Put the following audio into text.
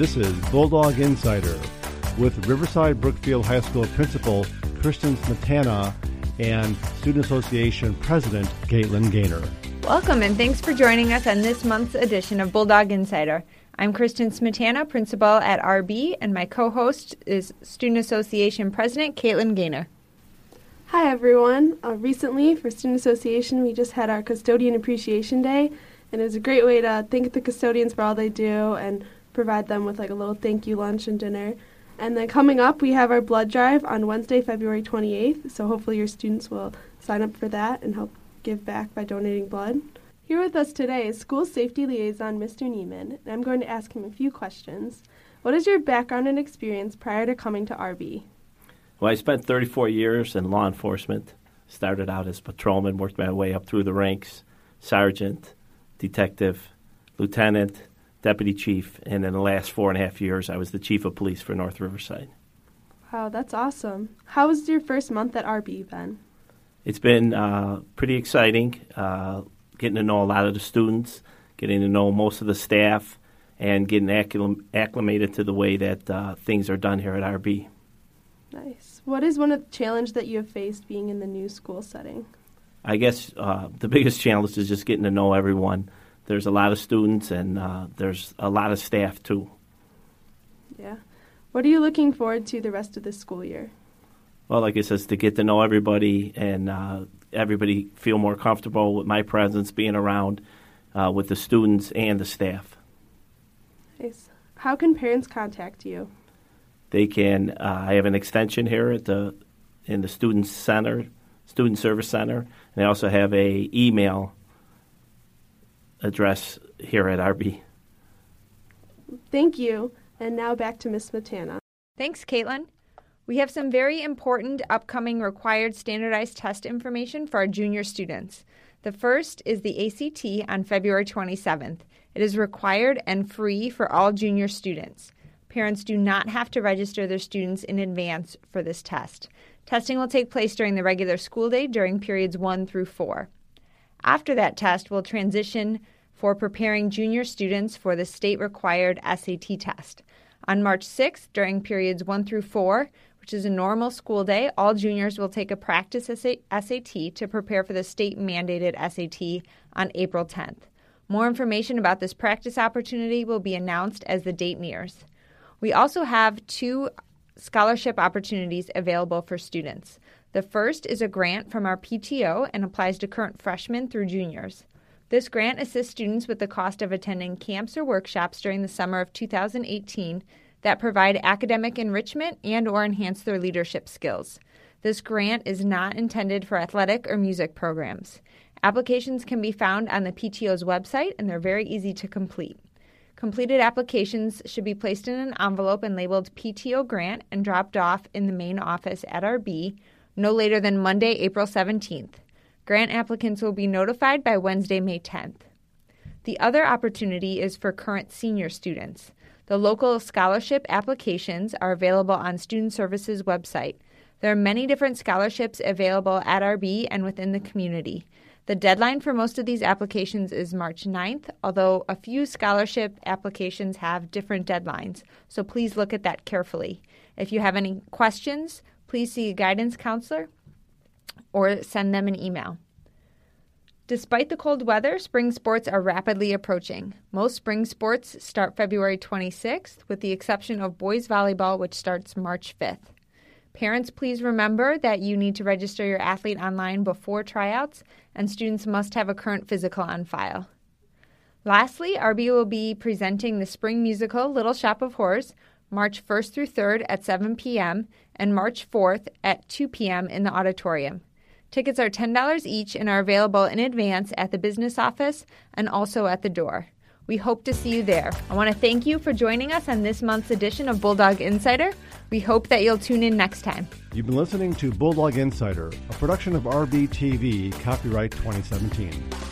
This is Bulldog Insider with Riverside Brookfield High School Principal Kristen Smetana and Student Association President Caitlin Gaynor. Welcome and thanks for joining us on this month's edition of Bulldog Insider. I'm Kristen Smetana, principal at RB, and my co host is Student Association President Caitlin Gaynor. Hi, everyone. Uh, recently, for Student Association, we just had our Custodian Appreciation Day, and it was a great way to thank the custodians for all they do and provide them with like a little thank you lunch and dinner. And then coming up, we have our blood drive on Wednesday, February 28th, so hopefully your students will sign up for that and help give back by donating blood. Here with us today is School Safety Liaison Mr. Neiman, and I'm going to ask him a few questions. What is your background and experience prior to coming to RB? Well, I spent 34 years in law enforcement. Started out as patrolman, worked my way up through the ranks, sergeant, detective, lieutenant, deputy chief, and in the last four and a half years, I was the chief of police for North Riverside. Wow, that's awesome. How was your first month at RB, Ben? It's been uh, pretty exciting, uh, getting to know a lot of the students, getting to know most of the staff, and getting acclim- acclimated to the way that uh, things are done here at RB. Nice. What is one of the challenges that you have faced being in the new school setting? I guess uh, the biggest challenge is just getting to know everyone. There's a lot of students and uh, there's a lot of staff too. Yeah. What are you looking forward to the rest of this school year? Well, like I said, to get to know everybody and uh, everybody feel more comfortable with my presence being around uh, with the students and the staff. Nice. How can parents contact you? They can. Uh, I have an extension here at the in the student center, student service center, and I also have a email address here at RB. Thank you. And now back to Miss Smetana. Thanks, Caitlin. We have some very important upcoming required standardized test information for our junior students. The first is the ACT on February 27th. It is required and free for all junior students. Parents do not have to register their students in advance for this test. Testing will take place during the regular school day during periods 1 through 4. After that test, we'll transition for preparing junior students for the state required SAT test. On March 6th, during periods 1 through 4, which is a normal school day, all juniors will take a practice SAT to prepare for the state mandated SAT on April 10th. More information about this practice opportunity will be announced as the date nears. We also have two scholarship opportunities available for students. The first is a grant from our PTO and applies to current freshmen through juniors. This grant assists students with the cost of attending camps or workshops during the summer of 2018 that provide academic enrichment and or enhance their leadership skills. This grant is not intended for athletic or music programs. Applications can be found on the PTO's website and they're very easy to complete. Completed applications should be placed in an envelope and labeled PTO grant and dropped off in the main office at RB no later than Monday, April 17th. Grant applicants will be notified by Wednesday, May 10th. The other opportunity is for current senior students. The local scholarship applications are available on Student Services website. There are many different scholarships available at RB and within the community. The deadline for most of these applications is March 9th, although a few scholarship applications have different deadlines, so please look at that carefully. If you have any questions, please see a guidance counselor or send them an email. Despite the cold weather, spring sports are rapidly approaching. Most spring sports start February 26th, with the exception of boys volleyball, which starts March 5th. Parents, please remember that you need to register your athlete online before tryouts, and students must have a current physical on file. Lastly, RB will be presenting the spring musical Little Shop of Horrors March 1st through 3rd at 7 p.m. and March 4th at 2 p.m. in the auditorium. Tickets are $10 each and are available in advance at the business office and also at the door. We hope to see you there. I want to thank you for joining us on this month's edition of Bulldog Insider. We hope that you'll tune in next time. You've been listening to Bulldog Insider, a production of RBTV, copyright 2017.